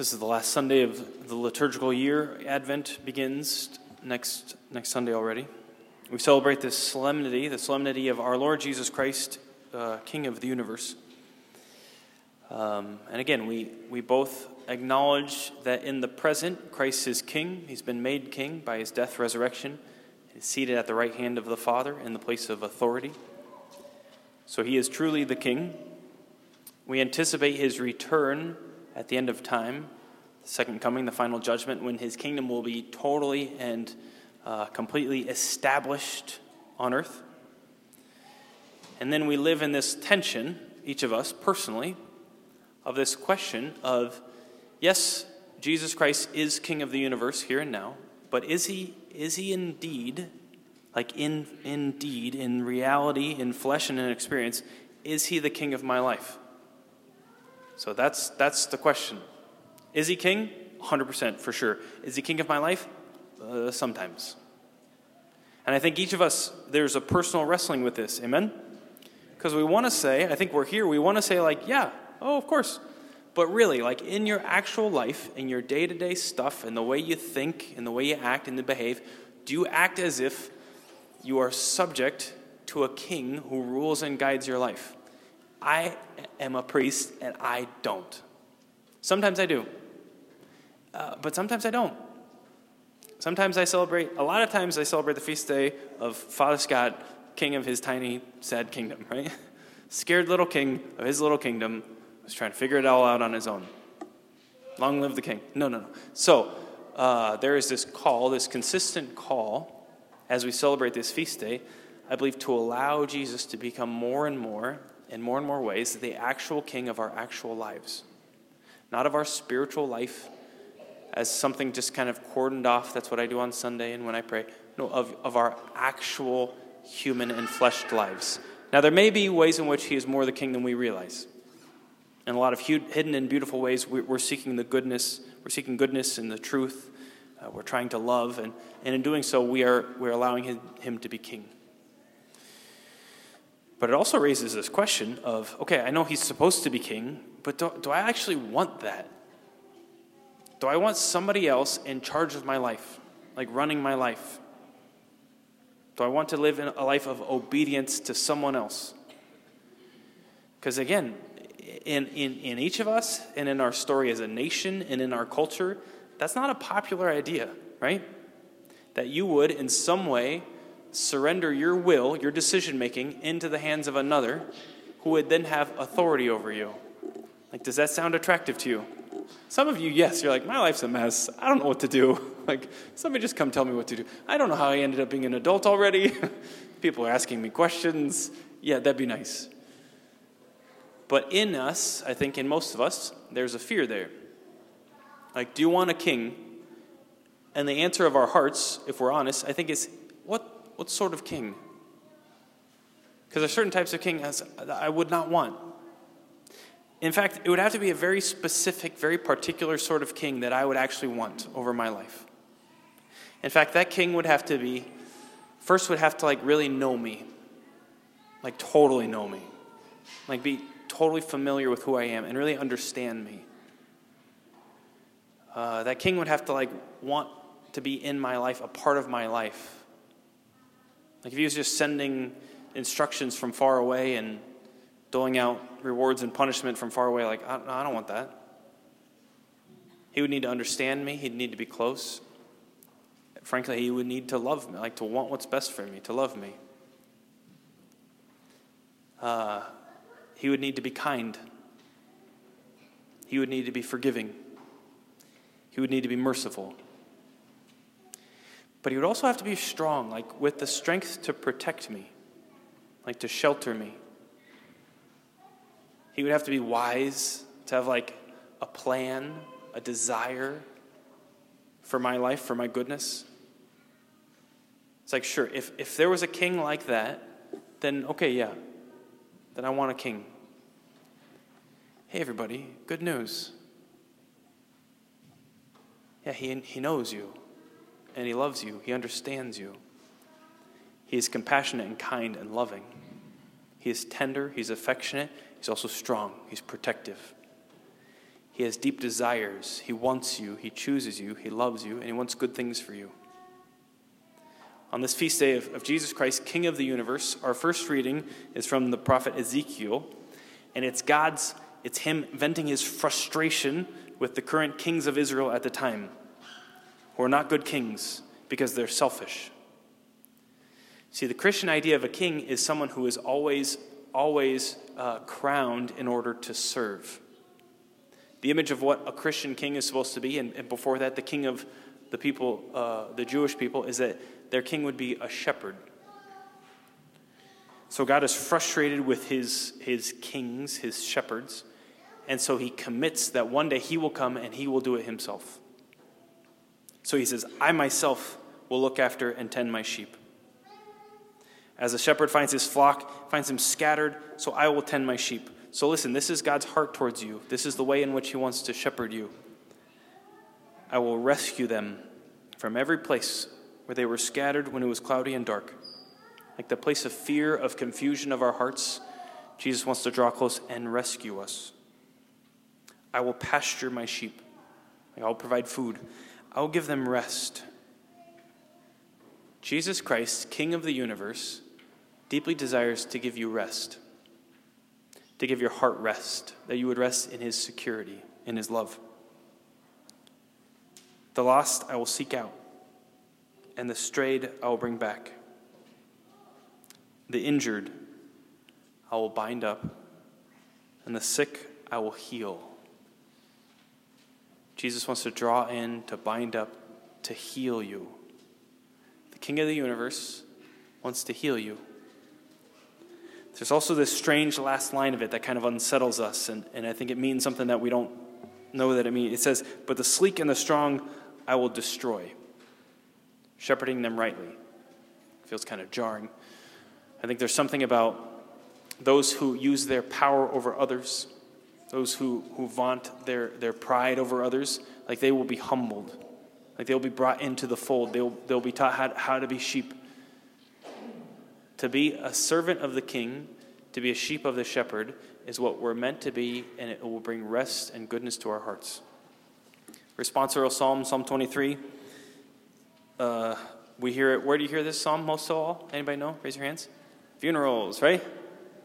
This is the last Sunday of the liturgical year. Advent begins next, next Sunday already. We celebrate this solemnity, the solemnity of our Lord Jesus Christ, uh, King of the universe. Um, and again, we, we both acknowledge that in the present, Christ is King. He's been made King by his death, resurrection. He's seated at the right hand of the Father in the place of authority. So he is truly the King. We anticipate his return at the end of time, the second coming, the final judgment, when his kingdom will be totally and uh, completely established on earth. And then we live in this tension, each of us personally, of this question of yes, Jesus Christ is King of the universe here and now, but is he, is he indeed, like in indeed, in reality, in flesh and in experience, is he the King of my life? So that's, that's the question. Is he king? 100% for sure. Is he king of my life? Uh, sometimes. And I think each of us, there's a personal wrestling with this. Amen? Because we want to say, I think we're here, we want to say, like, yeah, oh, of course. But really, like in your actual life, in your day to day stuff, in the way you think, in the way you act in and behave, do you act as if you are subject to a king who rules and guides your life? I am a priest and I don't. Sometimes I do, uh, but sometimes I don't. Sometimes I celebrate, a lot of times I celebrate the feast day of Father Scott, king of his tiny, sad kingdom, right? Scared little king of his little kingdom was trying to figure it all out on his own. Long live the king. No, no, no. So uh, there is this call, this consistent call, as we celebrate this feast day, I believe, to allow Jesus to become more and more in more and more ways the actual king of our actual lives. Not of our spiritual life as something just kind of cordoned off. That's what I do on Sunday and when I pray. No, of, of our actual human and fleshed lives. Now, there may be ways in which he is more the king than we realize. In a lot of hidden and beautiful ways, we're seeking the goodness, we're seeking goodness and the truth. Uh, we're trying to love, and, and in doing so, we are, we're allowing him, him to be king. But it also raises this question of okay, I know he's supposed to be king, but do, do I actually want that? Do I want somebody else in charge of my life, like running my life? Do I want to live in a life of obedience to someone else? Because again, in, in, in each of us and in our story as a nation and in our culture, that's not a popular idea, right? That you would, in some way, surrender your will, your decision making, into the hands of another who would then have authority over you. Like, does that sound attractive to you? Some of you, yes, you're like, my life's a mess. I don't know what to do. Like, somebody just come tell me what to do. I don't know how I ended up being an adult already. People are asking me questions. Yeah, that'd be nice. But in us, I think in most of us, there's a fear there. Like, do you want a king? And the answer of our hearts, if we're honest, I think is what what sort of king? Because there's certain types of king I would not want. In fact, it would have to be a very specific, very particular sort of king that I would actually want over my life. In fact, that king would have to be, first, would have to like really know me, like totally know me, like be totally familiar with who I am and really understand me. Uh, that king would have to like want to be in my life, a part of my life. Like if he was just sending instructions from far away and doling out rewards and punishment from far away, like, I, I don't want that. He would need to understand me, he'd need to be close. Frankly, he would need to love me, like to want what's best for me, to love me. Uh, he would need to be kind. He would need to be forgiving. He would need to be merciful. But he would also have to be strong, like with the strength to protect me, like to shelter me. He would have to be wise, to have like a plan, a desire for my life, for my goodness. It's like, sure, if, if there was a king like that, then okay, yeah, then I want a king. Hey, everybody, good news. Yeah, he, he knows you and He loves you. He understands you. He is compassionate and kind and loving. He is tender. He's affectionate. He's also strong. He's protective. He has deep desires. He wants you. He chooses you. He loves you. And He wants good things for you. On this feast day of, of Jesus Christ, King of the universe, our first reading is from the prophet Ezekiel. And it's God's, it's Him venting His frustration with the current kings of Israel at the time, who are not good kings because they're selfish. See, the Christian idea of a king is someone who is always, always uh, crowned in order to serve. The image of what a Christian king is supposed to be, and, and before that, the king of the people, uh, the Jewish people, is that their king would be a shepherd. So God is frustrated with his, his kings, his shepherds, and so he commits that one day he will come and he will do it himself. So he says, I myself will look after and tend my sheep. As a shepherd finds his flock, finds them scattered, so I will tend my sheep. So listen, this is God's heart towards you. This is the way in which he wants to shepherd you. I will rescue them from every place where they were scattered when it was cloudy and dark. Like the place of fear, of confusion of our hearts, Jesus wants to draw close and rescue us. I will pasture my sheep. I will provide food. I will give them rest. Jesus Christ, King of the universe, deeply desires to give you rest, to give your heart rest, that you would rest in his security, in his love. The lost I will seek out, and the strayed I will bring back. The injured I will bind up, and the sick I will heal. Jesus wants to draw in, to bind up, to heal you. The King of the universe wants to heal you. There's also this strange last line of it that kind of unsettles us, and, and I think it means something that we don't know that it means. It says, But the sleek and the strong I will destroy, shepherding them rightly. feels kind of jarring. I think there's something about those who use their power over others, those who, who vaunt their, their pride over others, like they will be humbled. Like they'll be brought into the fold. They'll, they'll be taught how, how to be sheep. To be a servant of the king, to be a sheep of the shepherd, is what we're meant to be, and it will bring rest and goodness to our hearts. Responsorial Psalm, Psalm 23. Uh, we hear it. Where do you hear this psalm most of all? Anybody know? Raise your hands. Funerals, right?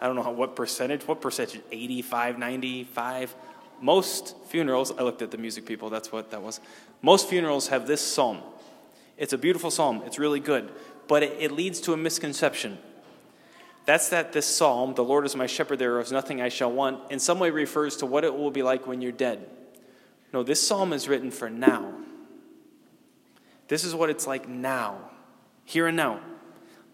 I don't know how, what percentage. What percentage? 85, 95? Most funerals, I looked at the music people, that's what that was. Most funerals have this psalm. It's a beautiful psalm, it's really good but it, it leads to a misconception. That's that this psalm, the Lord is my shepherd, there is nothing I shall want, in some way refers to what it will be like when you're dead. No, this psalm is written for now. This is what it's like now, here and now.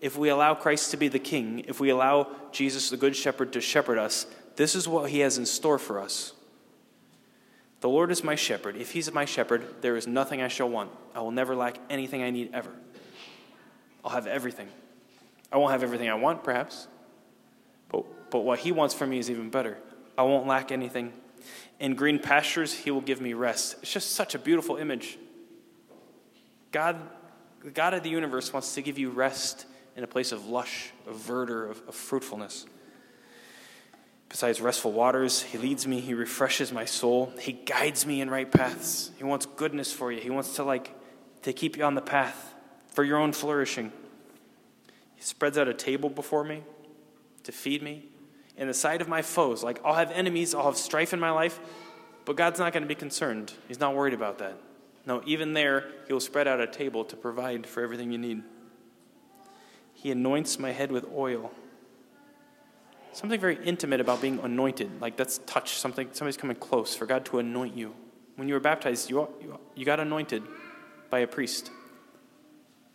If we allow Christ to be the king, if we allow Jesus, the good shepherd, to shepherd us, this is what he has in store for us. The Lord is my shepherd. If he's my shepherd, there is nothing I shall want. I will never lack anything I need ever. I'll have everything. I won't have everything I want, perhaps, but, but what He wants for me is even better. I won't lack anything. In green pastures, He will give me rest. It's just such a beautiful image. God, the God of the universe, wants to give you rest in a place of lush, of verdure, of, of fruitfulness. Besides restful waters, He leads me, He refreshes my soul, He guides me in right paths. He wants goodness for you. He wants to like to keep you on the path for your own flourishing. He spreads out a table before me to feed me in the sight of my foes. Like, I'll have enemies, I'll have strife in my life, but God's not going to be concerned. He's not worried about that. No, even there, He'll spread out a table to provide for everything you need. He anoints my head with oil. Something very intimate about being anointed. Like, that's touch, something, somebody's coming close for God to anoint you. When you were baptized, you, you, got anointed by a priest.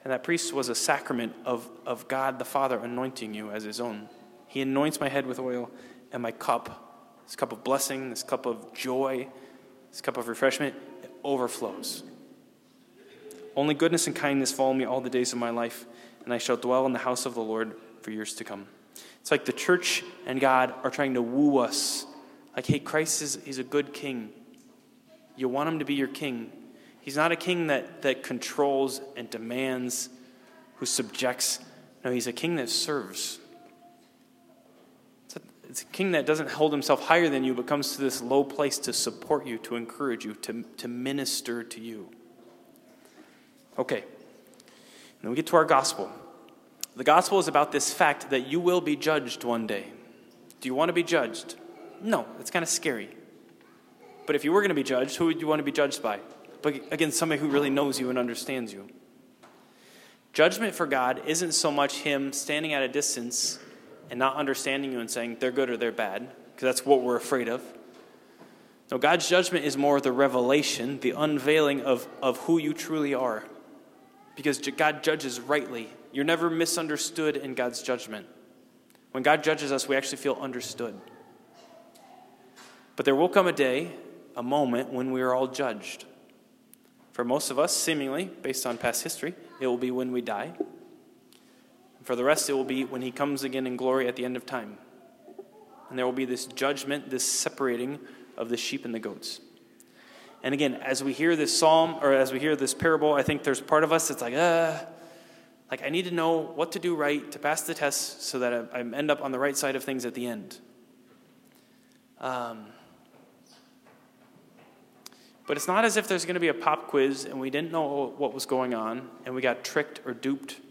And that priest was a sacrament of, of God the Father anointing you as his own. He anoints my head with oil and my cup, this cup of blessing, this cup of joy, this cup of refreshment, it overflows. Only goodness and kindness follow me all the days of my life, and I shall dwell in the house of the Lord for years to come. It's like the church and God are trying to woo us. Like, hey, Christ is he's a good king. You want him to be your king. He's not a king that, that controls and demands, who subjects. No, he's a king that serves. It's a king that doesn't hold himself higher than you, but comes to this low place to support you, to encourage you, to, to minister to you. Okay. Then we get to our gospel. The gospel is about this fact that you will be judged one day. Do you want to be judged? No, it's kind of scary. But if you were going to be judged, who would you want to be judged by? But again, somebody who really knows you and understands you. Judgment for God isn't so much Him standing at a distance and not understanding you and saying they're good or they're bad, because that's what we're afraid of. No, God's judgment is more the revelation, the unveiling of, of who you truly are. Because God judges rightly. You're never misunderstood in God's judgment. When God judges us, we actually feel understood. But there will come a day, a moment, when we are all judged. For most of us, seemingly, based on past history, it will be when we die. For the rest, it will be when he comes again in glory at the end of time. And there will be this judgment, this separating of the sheep and the goats. And again, as we hear this psalm or as we hear this parable, I think there's part of us that's like, uh, like I need to know what to do right to pass the test so that I, I end up on the right side of things at the end. Um, but it's not as if there's going to be a pop quiz and we didn't know what was going on and we got tricked or duped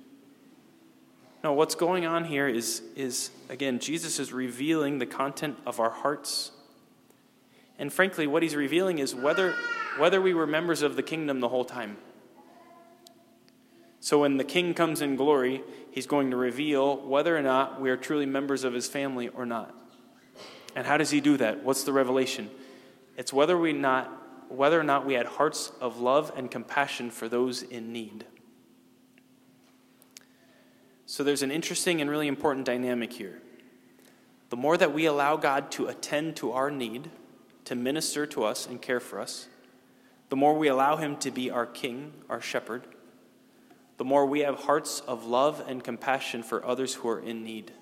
no, what's going on here is, is again, Jesus is revealing the content of our hearts. And frankly, what he's revealing is whether, whether we were members of the kingdom the whole time. So when the king comes in glory, he's going to reveal whether or not we are truly members of his family or not. And how does he do that? What's the revelation? It's whether we not whether or not we had hearts of love and compassion for those in need. So there's an interesting and really important dynamic here. The more that we allow God to attend to our need, to minister to us and care for us, the more we allow Him to be our King, our shepherd, the more we have hearts of love and compassion for others who are in need.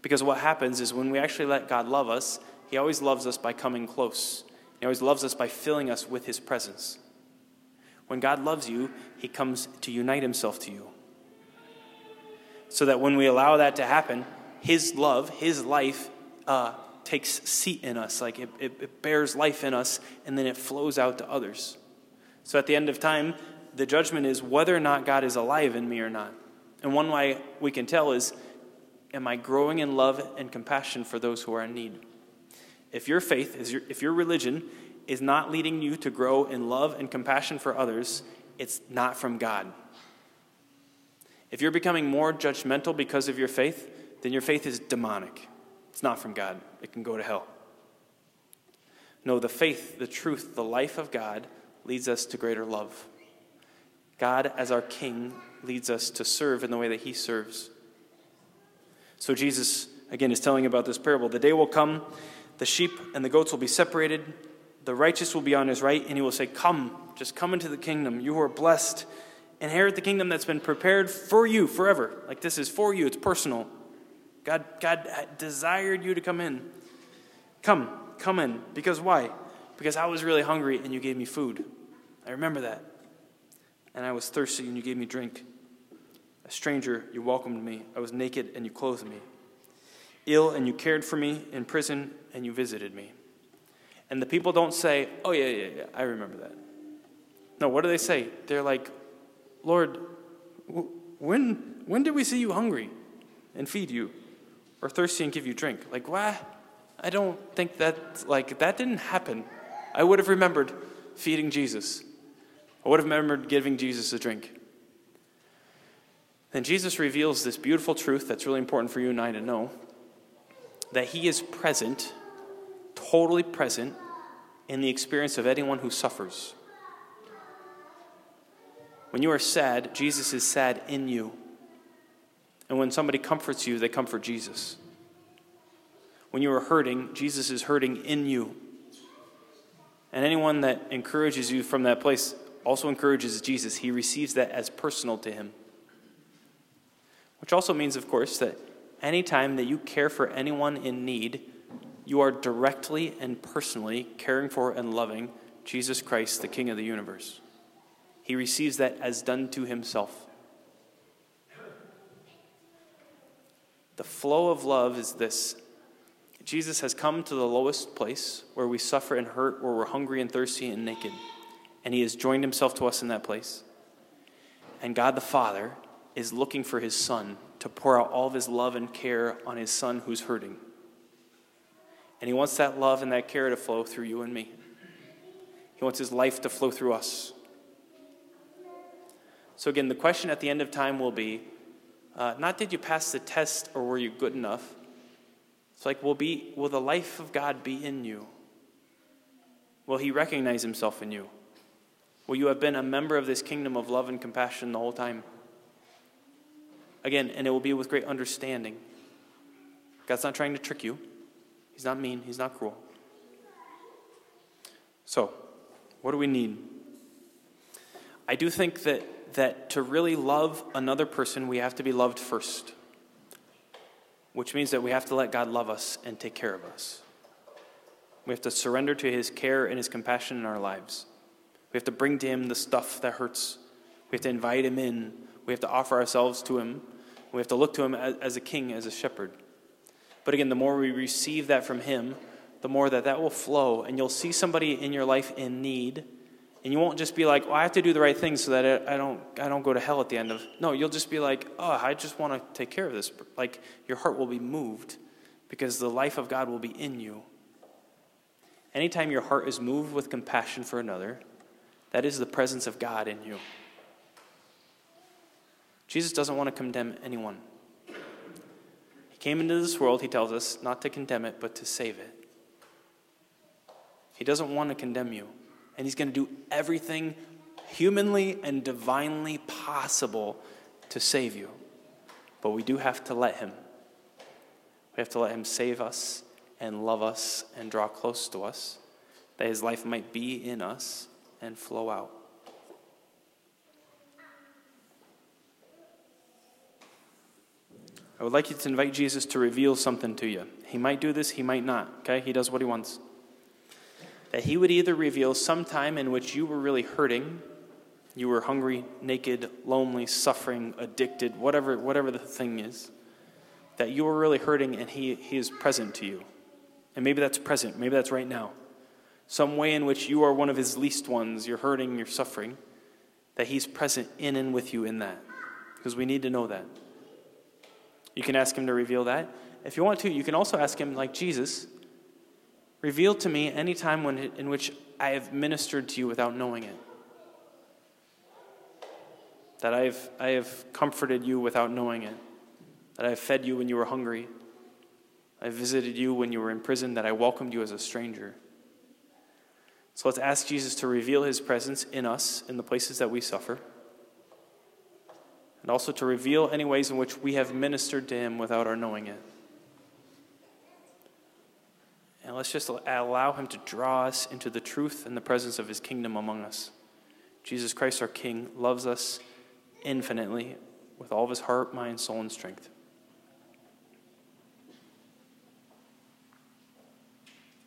Because what happens is when we actually let God love us, He always loves us by coming close. He always loves us by filling us with His presence. When God loves you, He comes to unite Himself to you so that when we allow that to happen, His love, His life, uh, takes seat in us. Like it, it, it bears life in us, and then it flows out to others. So at the end of time, the judgment is whether or not God is alive in me or not. And one way we can tell is am I growing in love and compassion for those who are in need? If your faith, is your, if your religion is not leading you to grow in love and compassion for others, it's not from God. If you're becoming more judgmental because of your faith, then your faith is demonic. It's not from God, it can go to hell. No, the faith, the truth, the life of God leads us to greater love. God, as our King, leads us to serve in the way that He serves. So, Jesus, again, is telling about this parable. The day will come, the sheep and the goats will be separated, the righteous will be on his right, and He will say, Come, just come into the kingdom. You are blessed inherit the kingdom that's been prepared for you forever. Like this is for you, it's personal. God, God desired you to come in. Come, come in. Because why? Because I was really hungry and you gave me food. I remember that. And I was thirsty and you gave me drink. A stranger, you welcomed me. I was naked and you clothed me. Ill and you cared for me. In prison and you visited me. And the people don't say, Oh, yeah, yeah, yeah, I remember that. No, what do they say? They're like, Lord, when, when did we see you hungry and feed you, or thirsty and give you drink? Like, why? I don't think that, like, that didn't happen. I would have remembered feeding Jesus. I would have remembered giving Jesus a drink. Then Jesus reveals this beautiful truth that's really important for you and I to know that He is present, totally present, in the experience of anyone who suffers. When you are sad, Jesus is sad in you. And when somebody comforts you, they comfort Jesus. When you are hurting, Jesus is hurting in you. And anyone that encourages you from that place also encourages Jesus. He receives that as personal to him. Which also means, of course, that anytime that you care for anyone in need, you are directly and personally caring for and loving Jesus Christ, the King of the universe he receives that as done to himself. The flow of love is this Jesus has come to the lowest place where we suffer and hurt, where we're hungry and thirsty and naked. And he has joined himself to us in that place. And God the Father is looking for his Son to pour out all of his love and care on his Son who's hurting. And he wants that love and that care to flow through you and me. He wants his life to flow through us. So, again, the question at the end of time will be uh, not did you pass the test or were you good enough? It's like, will, be, will the life of God be in you? Will he recognize himself in you? Will you have been a member of this kingdom of love and compassion the whole time? Again, and it will be with great understanding. God's not trying to trick you, He's not mean, He's not cruel. So, what do we need? I do think that that to really love another person, we have to be loved first, which means that we have to let God love us and take care of us. We have to surrender to His care and His compassion in our lives. We have to bring to Him the stuff that hurts. We have to invite Him in. We have to offer ourselves to Him. We have to look to Him as, a king, as a shepherd. But again, the more we receive that from Him, the more that that will flow, and you'll see somebody in your life in need and you won't just be like, well, I have to do the right thing so that I don't, I don't go to hell at the end of. No, you'll just be like, oh, I just want to take care of this. Like your heart will be moved because the life of God will be in you. Anytime your heart is moved with compassion for another, that is the presence of God in you. Jesus doesn't want to condemn anyone. He came into this world, he tells us, not to condemn it, but to save it. He doesn't want to condemn you and He's going to do everything humanly and divinely possible to save you. But we do have to let Him. We have to let Him save us and love us and draw close to us, that His life might be in us and flow out. I would like you to invite Jesus to reveal something to you. He might do this, he might not, okay? He does what he wants that he would either reveal some time in which you were really hurting, you were hungry, naked, lonely, suffering, addicted, whatever, whatever the thing is, that you were really hurting and he, he is present to you. And maybe that's present, maybe that's right now. Some way in which you are one of his least ones, you're hurting, you're suffering, that he's present in and with you in that. Because we need to know that. You can ask him to reveal that. If you want to, you can also ask him, like Jesus, Reveal to me any time when, in which I have ministered to you without knowing it. That I have, I have comforted you without knowing it. That I have fed you when you were hungry. I visited you when you were in prison. That I welcomed you as a stranger. So let's ask Jesus to reveal his presence in us in the places that we suffer. And also to reveal any ways in which we have ministered to him without our knowing it. And let's just allow him to draw us into the truth and the presence of his kingdom among us. Jesus Christ, our King, loves us infinitely with all of his heart, mind, soul, and strength.